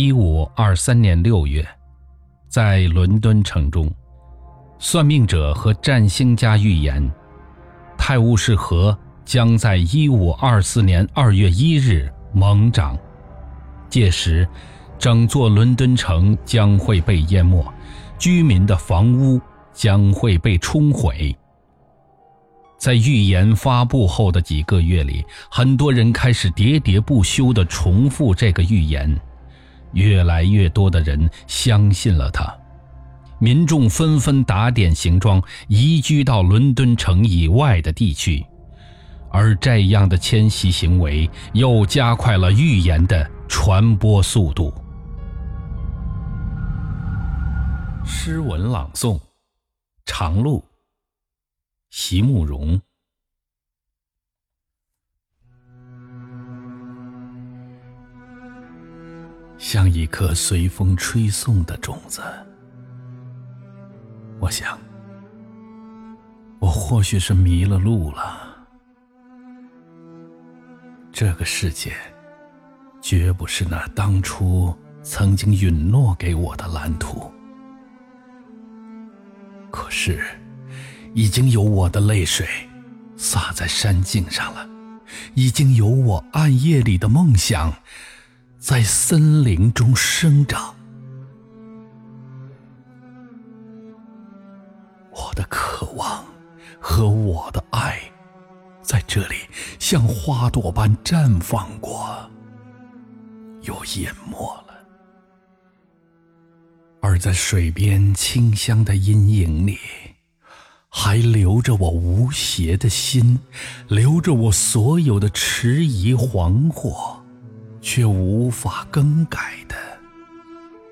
一五二三年六月，在伦敦城中，算命者和占星家预言，泰晤士河将在一五二四年二月一日猛涨，届时，整座伦敦城将会被淹没，居民的房屋将会被冲毁。在预言发布后的几个月里，很多人开始喋喋不休地重复这个预言。越来越多的人相信了他，民众纷纷打点行装，移居到伦敦城以外的地区，而这样的迁徙行为又加快了预言的传播速度。诗文朗诵：长路，席慕容。像一颗随风吹送的种子，我想，我或许是迷了路了。这个世界，绝不是那当初曾经允诺给我的蓝图。可是，已经有我的泪水洒在山径上了，已经有我暗夜里的梦想。在森林中生长，我的渴望和我的爱，在这里像花朵般绽放过，又淹没了；而在水边清香的阴影里，还留着我无邪的心，留着我所有的迟疑惶惑。却无法更改的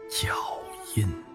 脚印。